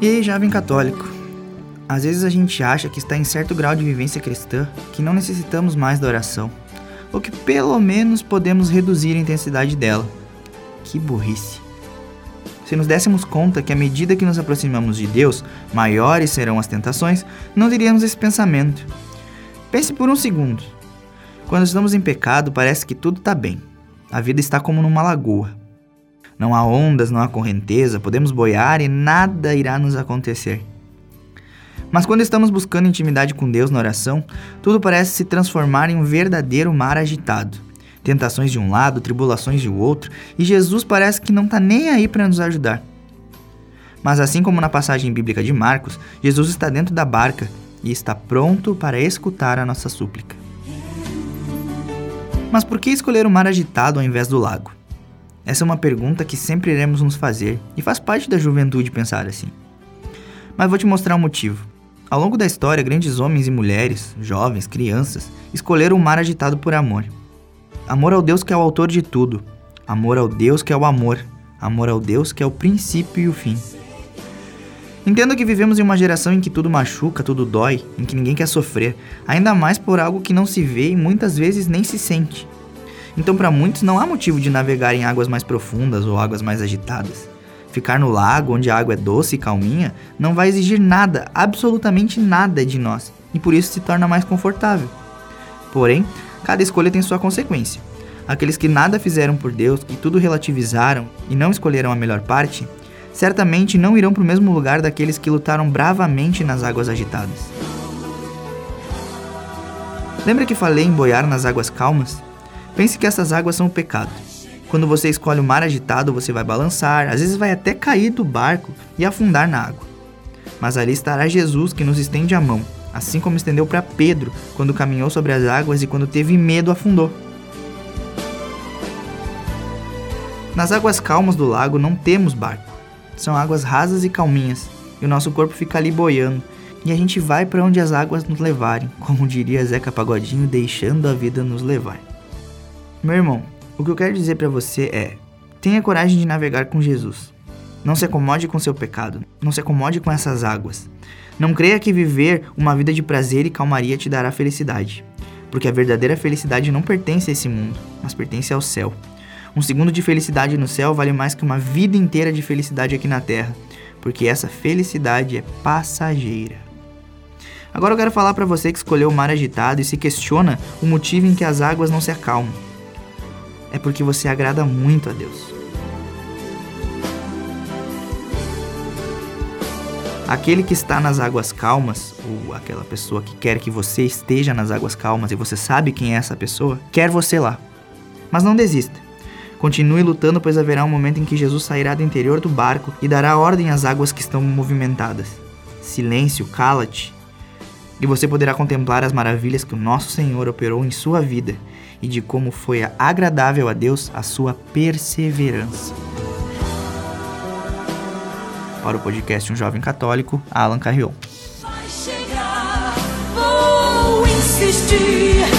E aí, jovem católico? Às vezes a gente acha que está em certo grau de vivência cristã que não necessitamos mais da oração, ou que pelo menos podemos reduzir a intensidade dela. Que burrice! Se nos dessemos conta que à medida que nos aproximamos de Deus, maiores serão as tentações, não teríamos esse pensamento. Pense por um segundo. Quando estamos em pecado, parece que tudo está bem. A vida está como numa lagoa. Não há ondas, não há correnteza, podemos boiar e nada irá nos acontecer. Mas quando estamos buscando intimidade com Deus na oração, tudo parece se transformar em um verdadeiro mar agitado tentações de um lado, tribulações de outro, e Jesus parece que não está nem aí para nos ajudar. Mas assim como na passagem bíblica de Marcos, Jesus está dentro da barca e está pronto para escutar a nossa súplica. Mas por que escolher o mar agitado ao invés do lago? Essa é uma pergunta que sempre iremos nos fazer e faz parte da juventude pensar assim. Mas vou te mostrar o um motivo. Ao longo da história, grandes homens e mulheres, jovens, crianças, escolheram o mar agitado por amor. Amor ao Deus que é o autor de tudo. Amor ao Deus que é o amor. Amor ao Deus que é o princípio e o fim. Entendo que vivemos em uma geração em que tudo machuca, tudo dói, em que ninguém quer sofrer, ainda mais por algo que não se vê e muitas vezes nem se sente. Então, para muitos, não há motivo de navegar em águas mais profundas ou águas mais agitadas. Ficar no lago, onde a água é doce e calminha, não vai exigir nada, absolutamente nada de nós, e por isso se torna mais confortável. Porém, cada escolha tem sua consequência. Aqueles que nada fizeram por Deus, que tudo relativizaram e não escolheram a melhor parte, certamente não irão para o mesmo lugar daqueles que lutaram bravamente nas águas agitadas. Lembra que falei em boiar nas águas calmas? Pense que essas águas são o pecado. Quando você escolhe o mar agitado, você vai balançar, às vezes vai até cair do barco e afundar na água. Mas ali estará Jesus que nos estende a mão assim como estendeu para Pedro quando caminhou sobre as águas e quando teve medo afundou. Nas águas calmas do lago não temos barco. São águas rasas e calminhas, e o nosso corpo fica ali boiando, e a gente vai para onde as águas nos levarem, como diria Zeca Pagodinho, deixando a vida nos levar. Meu irmão, o que eu quero dizer para você é: tenha coragem de navegar com Jesus. Não se acomode com seu pecado, não se acomode com essas águas. Não creia que viver uma vida de prazer e calmaria te dará felicidade, porque a verdadeira felicidade não pertence a esse mundo, mas pertence ao céu. Um segundo de felicidade no céu vale mais que uma vida inteira de felicidade aqui na terra, porque essa felicidade é passageira. Agora eu quero falar para você que escolheu o mar agitado e se questiona o motivo em que as águas não se acalmam. É porque você agrada muito a Deus. Aquele que está nas águas calmas, ou aquela pessoa que quer que você esteja nas águas calmas e você sabe quem é essa pessoa, quer você lá. Mas não desista. Continue lutando, pois haverá um momento em que Jesus sairá do interior do barco e dará ordem às águas que estão movimentadas. Silêncio, cala-te. E você poderá contemplar as maravilhas que o nosso Senhor operou em sua vida e de como foi agradável a Deus a sua perseverança. Para o podcast Um Jovem Católico, Alan Carrion. Vai chegar, vou insistir.